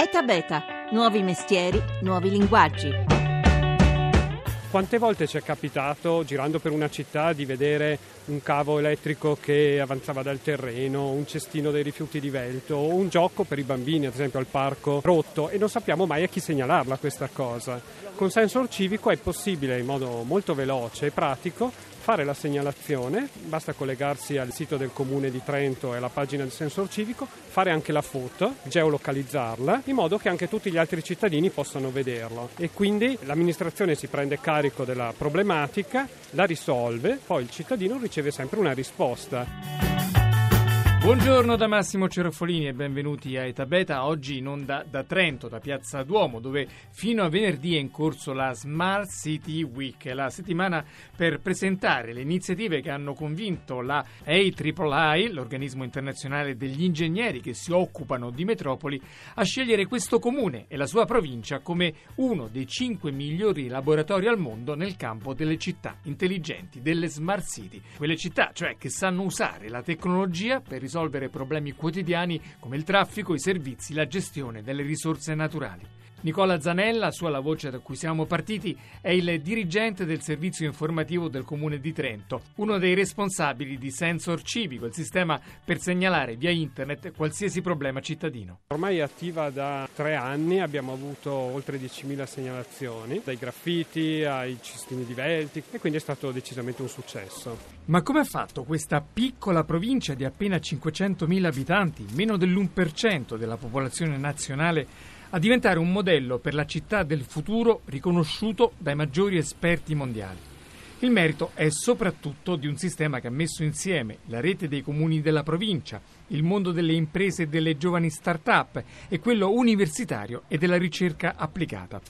ETA Beta, nuovi mestieri, nuovi linguaggi. Quante volte ci è capitato, girando per una città, di vedere un cavo elettrico che avanzava dal terreno, un cestino dei rifiuti divelto o un gioco per i bambini, ad esempio al parco, rotto e non sappiamo mai a chi segnalarla questa cosa. Con Sensor Civico è possibile in modo molto veloce e pratico fare la segnalazione, basta collegarsi al sito del comune di Trento e alla pagina del sensor civico, fare anche la foto, geolocalizzarla, in modo che anche tutti gli altri cittadini possano vederlo. E quindi l'amministrazione si prende carico della problematica, la risolve, poi il cittadino riceve sempre una risposta. Buongiorno da Massimo Cerofolini e benvenuti a Eta Beta, oggi in onda da Trento, da Piazza Duomo, dove fino a venerdì è in corso la Smart City Week, la settimana per presentare le iniziative che hanno convinto la AIII, l'organismo internazionale degli ingegneri che si occupano di metropoli, a scegliere questo comune e la sua provincia come uno dei cinque migliori laboratori al mondo nel campo delle città intelligenti, delle Smart City. Quelle città, cioè, che sanno usare la tecnologia per risolvere risolvere problemi quotidiani come il traffico, i servizi, la gestione delle risorse naturali. Nicola Zanella, sua la voce da cui siamo partiti, è il dirigente del servizio informativo del Comune di Trento, uno dei responsabili di Sensor Civico, il sistema per segnalare via internet qualsiasi problema cittadino. Ormai è attiva da tre anni, abbiamo avuto oltre 10.000 segnalazioni, dai graffiti ai cestini divelti e quindi è stato decisamente un successo. Ma come ha fatto questa piccola provincia di appena 500.000 abitanti, meno dell'1% della popolazione nazionale, a diventare un modello per la città del futuro riconosciuto dai maggiori esperti mondiali. Il merito è soprattutto di un sistema che ha messo insieme la rete dei comuni della provincia, il mondo delle imprese e delle giovani start-up e quello universitario e della ricerca applicata.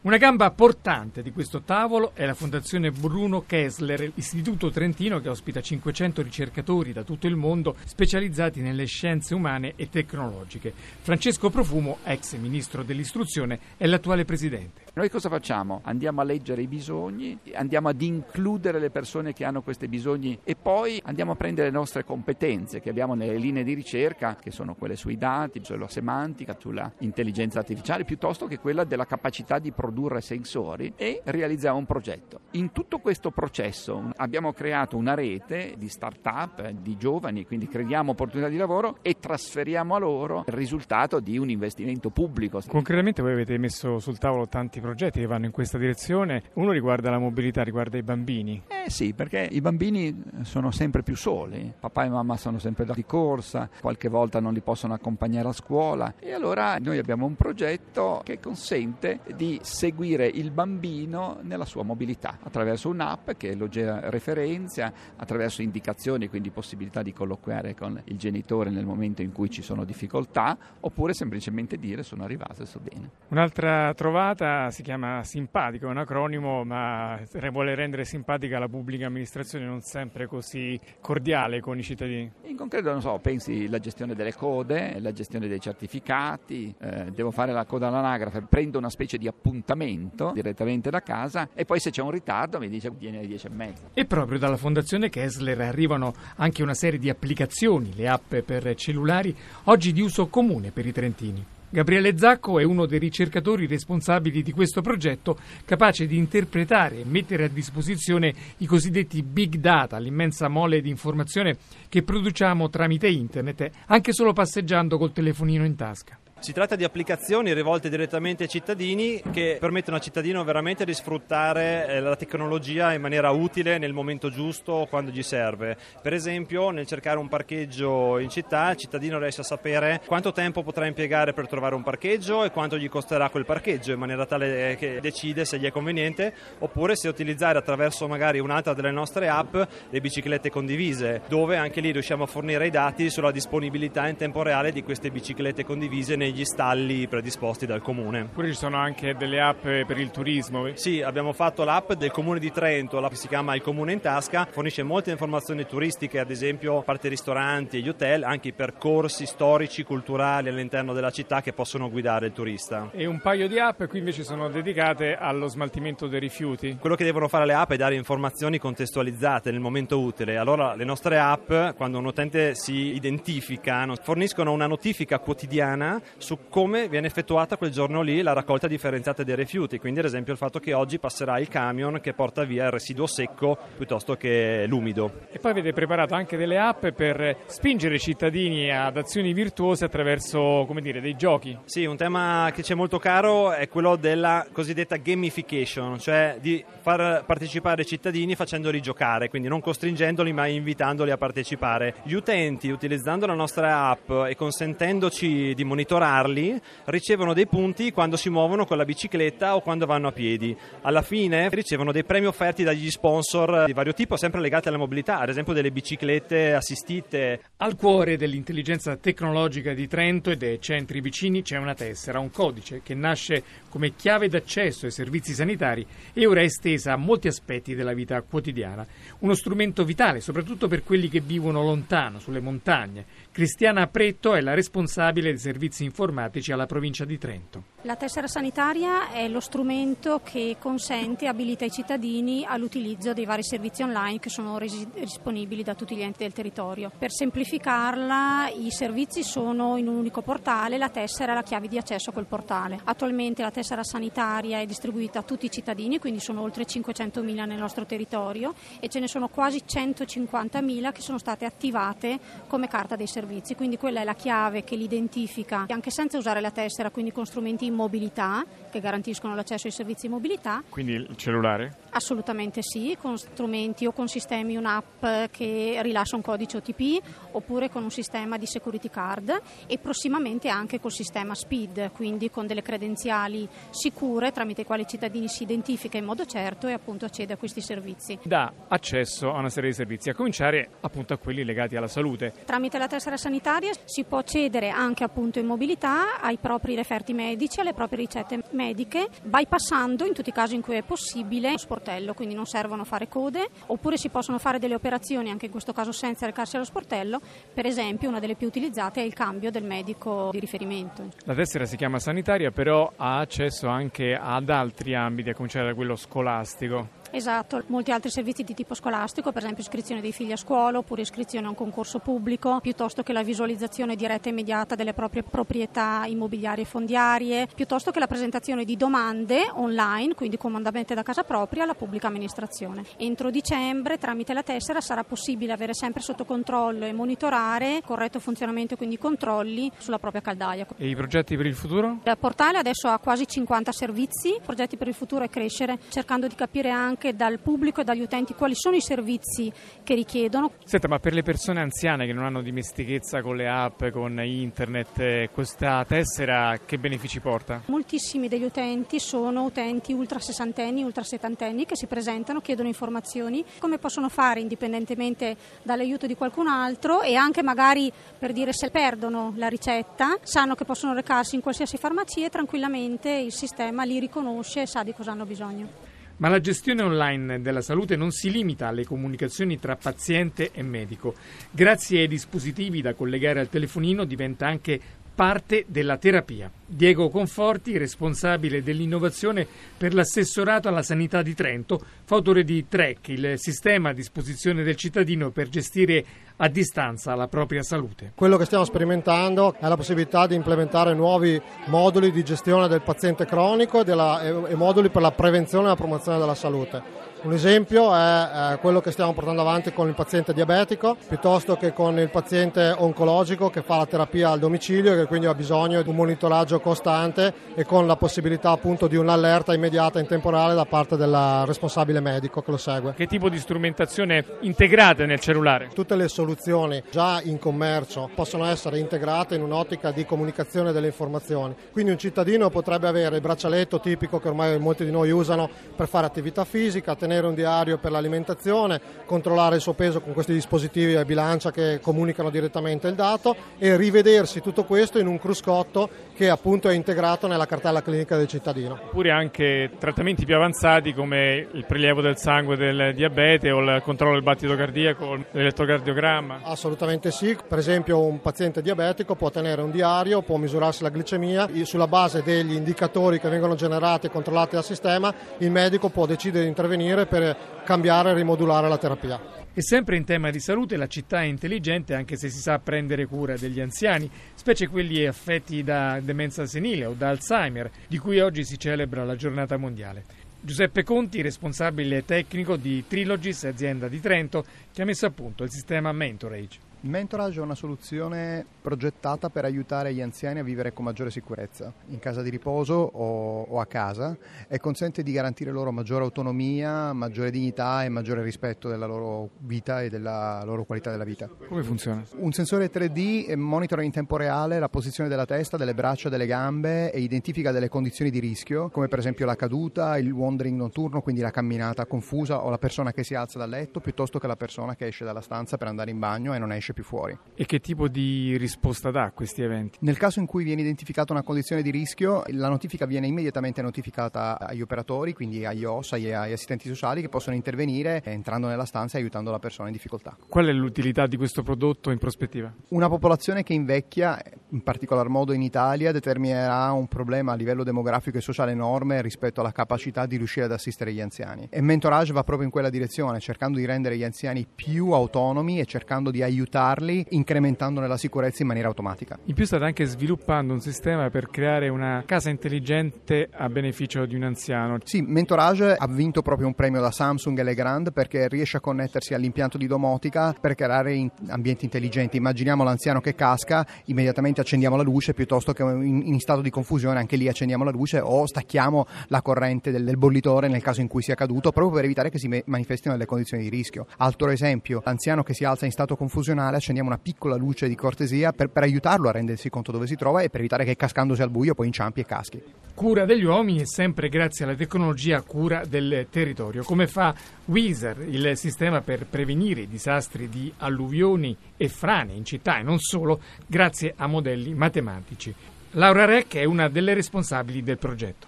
Una gamba portante di questo tavolo è la Fondazione Bruno Kessler, istituto trentino che ospita 500 ricercatori da tutto il mondo specializzati nelle scienze umane e tecnologiche. Francesco Profumo, ex ministro dell'istruzione, è l'attuale presidente. Noi cosa facciamo? Andiamo a leggere i bisogni, andiamo ad includere le persone che hanno questi bisogni e poi andiamo a prendere le nostre competenze che abbiamo nelle linee di ricerca, che sono quelle sui dati, sulla semantica, sulla intelligenza artificiale, piuttosto che quella della capacità di produrre sensori e realizziamo un progetto. In tutto questo processo abbiamo creato una rete di start-up, di giovani, quindi creiamo opportunità di lavoro e trasferiamo a loro il risultato di un investimento pubblico. Concretamente voi avete messo sul tavolo tanti progetti progetti che vanno in questa direzione. Uno riguarda la mobilità, riguarda i bambini. Eh sì, perché i bambini sono sempre più soli. Papà e mamma sono sempre di corsa, qualche volta non li possono accompagnare a scuola. E allora noi abbiamo un progetto che consente di seguire il bambino nella sua mobilità attraverso un'app che lo referenzia, attraverso indicazioni, quindi possibilità di colloquiare con il genitore nel momento in cui ci sono difficoltà, oppure semplicemente dire sono arrivato e sto bene. Un'altra trovata si chiama simpatico, è un acronimo, ma vuole rendere simpatica la pubblica amministrazione non sempre così cordiale con i cittadini. In concreto, non so, pensi la gestione delle code, la gestione dei certificati, eh, devo fare la coda all'anagrafe, prendo una specie di appuntamento direttamente da casa e poi se c'è un ritardo mi dice vieni alle 10 e mezza. E proprio dalla Fondazione Kessler arrivano anche una serie di applicazioni, le app per cellulari, oggi di uso comune per i trentini. Gabriele Zacco è uno dei ricercatori responsabili di questo progetto, capace di interpretare e mettere a disposizione i cosiddetti big data, l'immensa mole di informazione che produciamo tramite internet, anche solo passeggiando col telefonino in tasca. Si tratta di applicazioni rivolte direttamente ai cittadini che permettono al cittadino veramente di sfruttare eh, la tecnologia in maniera utile nel momento giusto quando gli serve. Per esempio, nel cercare un parcheggio in città, il cittadino riesce a sapere quanto tempo potrà impiegare per trovare un parcheggio e quanto gli costerà quel parcheggio, in maniera tale che decide se gli è conveniente oppure se utilizzare attraverso magari un'altra delle nostre app le biciclette condivise, dove anche lì riusciamo a fornire i dati sulla disponibilità in tempo reale di queste biciclette condivise nei negli stalli predisposti dal comune. Oppure ci sono anche delle app per il turismo? Sì, abbiamo fatto l'app del comune di Trento, l'app si chiama Il Comune in Tasca, fornisce molte informazioni turistiche, ad esempio a parte i ristoranti e gli hotel, anche i percorsi storici, culturali all'interno della città che possono guidare il turista. E un paio di app qui invece sono dedicate allo smaltimento dei rifiuti. Quello che devono fare le app è dare informazioni contestualizzate nel momento utile. Allora le nostre app, quando un utente si identifica, forniscono una notifica quotidiana su come viene effettuata quel giorno lì la raccolta differenziata dei rifiuti, quindi ad esempio il fatto che oggi passerà il camion che porta via il residuo secco piuttosto che l'umido. E poi avete preparato anche delle app per spingere i cittadini ad azioni virtuose attraverso, come dire, dei giochi. Sì, un tema che ci è molto caro è quello della cosiddetta gamification, cioè di far partecipare i cittadini facendoli giocare, quindi non costringendoli ma invitandoli a partecipare. Gli utenti, utilizzando la nostra app e consentendoci di monitorarli, ricevono dei punti quando si muovono con la bicicletta o quando vanno a piedi. Alla fine ricevono dei premi offerti dagli sponsor di vario tipo, sempre legati alla mobilità, ad esempio delle biciclette assistite. Al cuore dell'intelligenza tecnologica di Trento e dei centri vicini c'è una tessera, un codice che nasce come chiave d'accesso ai servizi sanitari e ora è estesa a molti aspetti della vita quotidiana. Uno strumento vitale, soprattutto per quelli che vivono lontano, sulle montagne. Cristiana Pretto è la responsabile dei servizi informatici alla provincia di Trento. La tessera sanitaria è lo strumento che consente e abilita i cittadini all'utilizzo dei vari servizi online che sono resi disponibili da tutti gli enti del territorio. Per semplificarla i servizi sono in un unico portale, la tessera è la chiave di accesso a quel portale. Attualmente la tessera sanitaria è distribuita a tutti i cittadini, quindi sono oltre 500.000 nel nostro territorio e ce ne sono quasi 150.000 che sono state attivate come carta dei servizi, quindi quella è la chiave che li identifica anche senza usare la tessera, quindi con strumenti in mobilità che garantiscono l'accesso ai servizi in mobilità. Quindi il cellulare? Assolutamente sì, con strumenti o con sistemi, un'app che rilascia un codice OTP oppure con un sistema di security card e prossimamente anche col sistema SPID, quindi con delle credenziali sicure tramite i quali il cittadino si identifica in modo certo e appunto accede a questi servizi. Dà accesso a una serie di servizi, a cominciare appunto a quelli legati alla salute. Tramite la tessera sanitaria si può accedere anche appunto in mobilità ai propri referti medici, alle proprie ricette mediche, bypassando in tutti i casi in cui è possibile sportello, quindi non servono fare code, oppure si possono fare delle operazioni anche in questo caso senza recarsi allo sportello, per esempio una delle più utilizzate è il cambio del medico di riferimento. La tessera si chiama sanitaria, però ha accesso anche ad altri ambiti, a cominciare da quello scolastico. Esatto, molti altri servizi di tipo scolastico, per esempio iscrizione dei figli a scuola oppure iscrizione a un concorso pubblico, piuttosto che la visualizzazione diretta e immediata delle proprie proprietà immobiliari e fondiarie, piuttosto che la presentazione di domande online, quindi comandamente da casa propria, alla pubblica amministrazione. Entro dicembre, tramite la tessera, sarà possibile avere sempre sotto controllo e monitorare il corretto funzionamento, quindi controlli sulla propria caldaia. E i progetti per il futuro? Il portale adesso ha quasi 50 servizi, progetti per il futuro è crescere, cercando di capire anche anche dal pubblico e dagli utenti quali sono i servizi che richiedono. Senta, ma per le persone anziane che non hanno dimestichezza con le app, con internet, eh, questa tessera che benefici porta? Moltissimi degli utenti sono utenti ultra sessantenni, ultra settantenni che si presentano, chiedono informazioni, come possono fare indipendentemente dall'aiuto di qualcun altro e anche magari per dire se perdono la ricetta, sanno che possono recarsi in qualsiasi farmacia e tranquillamente il sistema li riconosce e sa di cosa hanno bisogno. Ma la gestione online della salute non si limita alle comunicazioni tra paziente e medico. Grazie ai dispositivi da collegare al telefonino diventa anche parte della terapia. Diego Conforti, responsabile dell'innovazione per l'assessorato alla sanità di Trento, fautore di TREC, il sistema a disposizione del cittadino per gestire a distanza la propria salute. Quello che stiamo sperimentando è la possibilità di implementare nuovi moduli di gestione del paziente cronico e, della, e, moduli per la prevenzione e la promozione della salute. Un esempio è eh, quello che stiamo portando avanti con il paziente diabetico, piuttosto che con il paziente oncologico che fa la terapia al domicilio e che quindi ha bisogno di un monitoraggio costante e con la possibilità appunto di un'allerta immediata in temporale da parte del responsabile medico che lo segue. Che tipo di strumentazione integrate nel cellulare? Tutte le soluzioni già in commercio possono essere integrate in un'ottica di comunicazione delle informazioni. Quindi un cittadino potrebbe avere il braccialetto tipico che ormai molti di noi usano per fare attività fisica, tenere un diario per l'alimentazione, controllare il suo peso con questi dispositivi a bilancia che comunicano direttamente il dato e rivedersi tutto questo in un cruscotto che appunto è integrato nella cartella clinica del cittadino. Oppure anche trattamenti più avanzati come il prelievo del sangue del diabete o il controllo del battito cardiaco, l'elettrocardiogramma. Assolutamente sì, per esempio un paziente diabetico può tenere un diario, può misurarsi la glicemia, sulla base degli indicatori che vengono generati e controllati dal sistema il medico può decidere di intervenire per cambiare e rimodulare la terapia. E sempre in tema di salute, la città è intelligente anche se si sa prendere cura degli anziani, specie quelli affetti da demenza senile o da Alzheimer, di cui oggi si celebra la giornata mondiale. Giuseppe Conti, responsabile tecnico di Trilogis, azienda di Trento, che ha messo a punto il sistema Mentorage. Mentorage è una soluzione progettata per aiutare gli anziani a vivere con maggiore sicurezza in casa di riposo o, o, a casa e consente di garantire loro maggiore autonomia, maggiore dignità e maggiore rispetto della loro vita e della loro qualità della vita. Come funziona? Un sensore 3D monitora in tempo reale la posizione della testa, delle braccia, delle gambe e identifica delle condizioni di rischio, come per esempio la caduta, il wandering notturno, quindi la camminata confusa o la persona che si alza dal letto, piuttosto che la persona che esce dalla stanza per andare in bagno e non esce più fuori. E che tipo di risposta dà a questi eventi? Nel caso in cui viene identificata una condizione di rischio, la notifica viene immediatamente notificata agli operatori, quindi agli OS, agli, agli assistenti sociali che possono intervenire entrando nella stanza e aiutando la persona in difficoltà. Qual è l'utilità di questo prodotto in prospettiva? Una popolazione che invecchia, in particolar modo in Italia, determinerà un problema a livello demografico e sociale enorme rispetto alla capacità di riuscire ad assistere gli anziani. E Mentorage va proprio in quella direzione, cercando di rendere gli anziani più autonomi e cercando di aiutare aiutarli incrementandone la sicurezza in maniera automatica. In più state anche sviluppando un sistema per creare una casa intelligente a beneficio di un anziano. Sì, Mentorage ha vinto proprio un premio da Samsung e Legrand perché riesce a connettersi all'impianto di domotica per creare in ambienti intelligenti. Immaginiamo l'anziano che casca, immediatamente accendiamo la luce piuttosto che in, in stato di confusione anche lì accendiamo la luce o stacchiamo la corrente del, del bollitore nel caso in cui sia caduto proprio per evitare che si manifestino delle condizioni di rischio. Altro esempio, l'anziano che si alza in stato confusionale canale accendiamo una piccola luce di cortesia per, per aiutarlo a rendersi conto dove si trova e per evitare che cascandosi al buio poi inciampi e caschi. Cura degli uomini è sempre grazie alla tecnologia cura del territorio. Come fa Weezer, il sistema per prevenire i disastri di alluvioni e frane in città e non solo, grazie a modelli matematici. Laura Reck è una delle responsabili del progetto.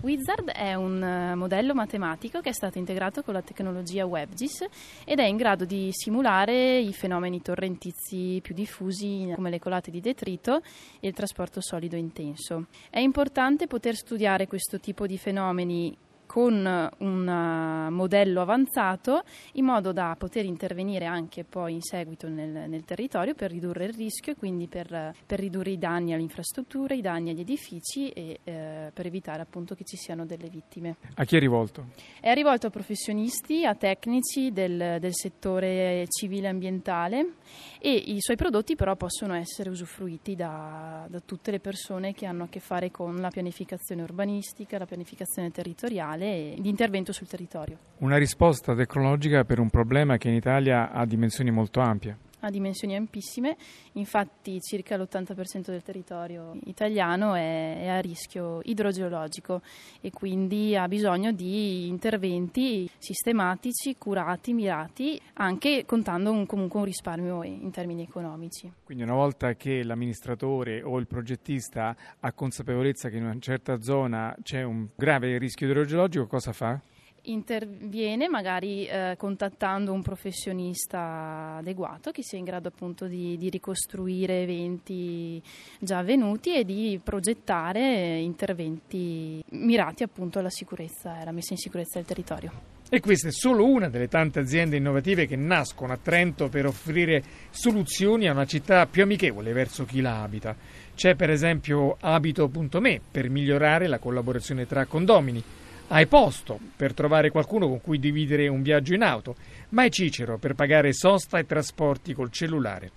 Wizard è un eh, modello matematico che è stato integrato con la tecnologia WebGIS ed è in grado di simulare i fenomeni torrentizi più diffusi come le colate di detrito e il trasporto solido intenso. È importante poter studiare questo tipo di fenomeni con un uh, modello avanzato in modo da poter intervenire anche poi in seguito nel, nel territorio per ridurre il rischio e quindi per, per, ridurre i danni alle infrastrutture, i danni agli edifici e eh, per evitare appunto che ci siano delle vittime. A chi è rivolto? È rivolto a professionisti, a tecnici del, del settore civile ambientale e i suoi prodotti però possono essere usufruiti da, da tutte le persone che hanno a che fare con la pianificazione urbanistica, la pianificazione territoriale e di intervento sul territorio. Una risposta tecnologica per un problema che in Italia ha dimensioni molto ampie ha dimensioni ampissime, infatti circa l'80% del territorio italiano è, è, a rischio idrogeologico e quindi ha bisogno di interventi sistematici, curati, mirati, anche contando un, comunque un risparmio in termini economici. Quindi una volta che l'amministratore o il progettista ha consapevolezza che in una certa zona c'è un grave rischio idrogeologico, cosa fa? Interviene magari eh, contattando un professionista adeguato che sia in grado appunto di, di, ricostruire eventi già avvenuti e di progettare interventi mirati appunto alla sicurezza e alla messa in sicurezza del territorio. E questa è solo una delle tante aziende innovative che nascono a Trento per offrire soluzioni a una città più amichevole verso chi la abita. C'è per esempio Abito.me per migliorare la collaborazione tra condomini hai posto per trovare qualcuno con cui dividere un viaggio in auto, ma è Cicero per pagare sosta e trasporti col cellulare.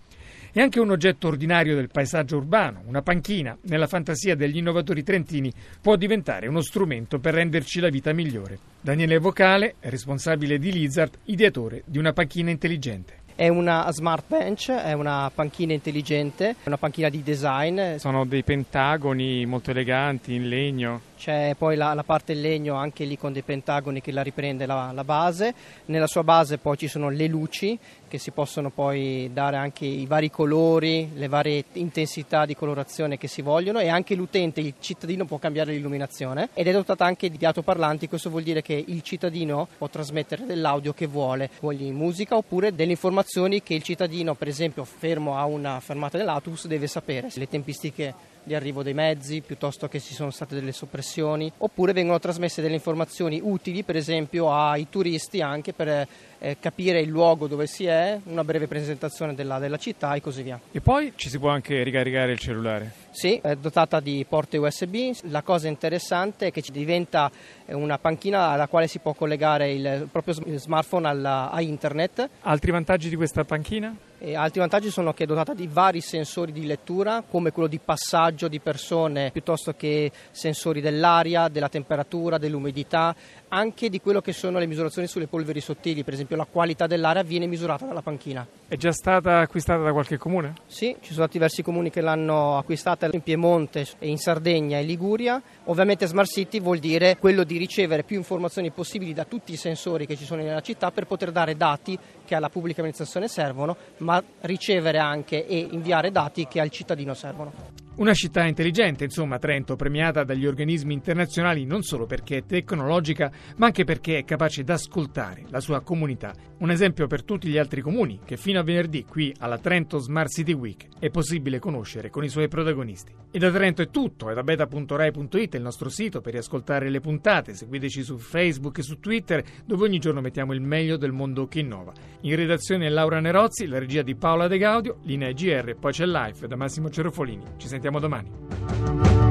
E anche un oggetto ordinario del paesaggio urbano, una panchina, nella fantasia degli innovatori trentini, può diventare uno strumento per renderci la vita migliore. Daniele Vocale, responsabile di Lizard, ideatore di una panchina intelligente. È una smart bench, è una panchina intelligente, una panchina di design. Sono dei pentagoni molto eleganti in legno. C'è poi la, la parte in legno anche lì con dei pentagoni che la riprende la, la, base. Nella sua base poi ci sono le luci che si possono poi dare anche i vari colori, le varie intensità di colorazione che si vogliono e anche l'utente, il cittadino può cambiare l'illuminazione ed è dotata anche di altoparlanti, questo vuol dire che il cittadino può trasmettere dell'audio che vuole, voglia musica oppure delle informazioni che il cittadino per esempio fermo a una fermata dell'autobus deve sapere, le tempistiche di arrivo dei mezzi, piuttosto che ci sono state delle soppressioni, oppure vengono trasmesse delle informazioni utili, per esempio ai turisti anche per eh, capire il luogo dove si è, una breve presentazione della, della città e così via. E poi ci si può anche ricaricare il cellulare? Sì, è dotata di porte USB. La cosa interessante è che diventa una panchina alla quale si può collegare il proprio smartphone alla, a internet. Altri vantaggi di questa panchina? E altri vantaggi sono che è dotata di vari sensori di lettura, come quello di passaggio di persone, piuttosto che sensori dell'aria, della temperatura, dell'umidità, anche di quello che sono le misurazioni sulle polveri sottili, per esempio la qualità dell'aria viene misurata dalla panchina. È già stata acquistata da qualche comune? Sì, ci sono diversi comuni che l'hanno acquistata in Piemonte, in Sardegna e Liguria. Ovviamente Smart City vuol dire quello di ricevere più informazioni possibili da tutti i sensori che ci sono nella città per poter dare dati che alla pubblica amministrazione servono, ma ricevere anche e inviare dati che al cittadino servono. Una città intelligente, insomma, Trento, premiata dagli organismi internazionali non solo perché è tecnologica, ma anche perché è capace d'ascoltare la sua comunità. Un esempio per tutti gli altri comuni che fino a venerdì qui alla Trento Smart City Week è possibile conoscere con i suoi protagonisti. E da Trento è tutto, è da beta.rai.it il nostro sito per riascoltare le puntate, seguiteci su Facebook e su Twitter dove ogni giorno mettiamo il meglio del mondo che innova. In redazione Laura Nerozzi, la regia di Paola De Gaudio, linea GR, poi c'è Live da Massimo Cerofolini. Ci sentiamo domani.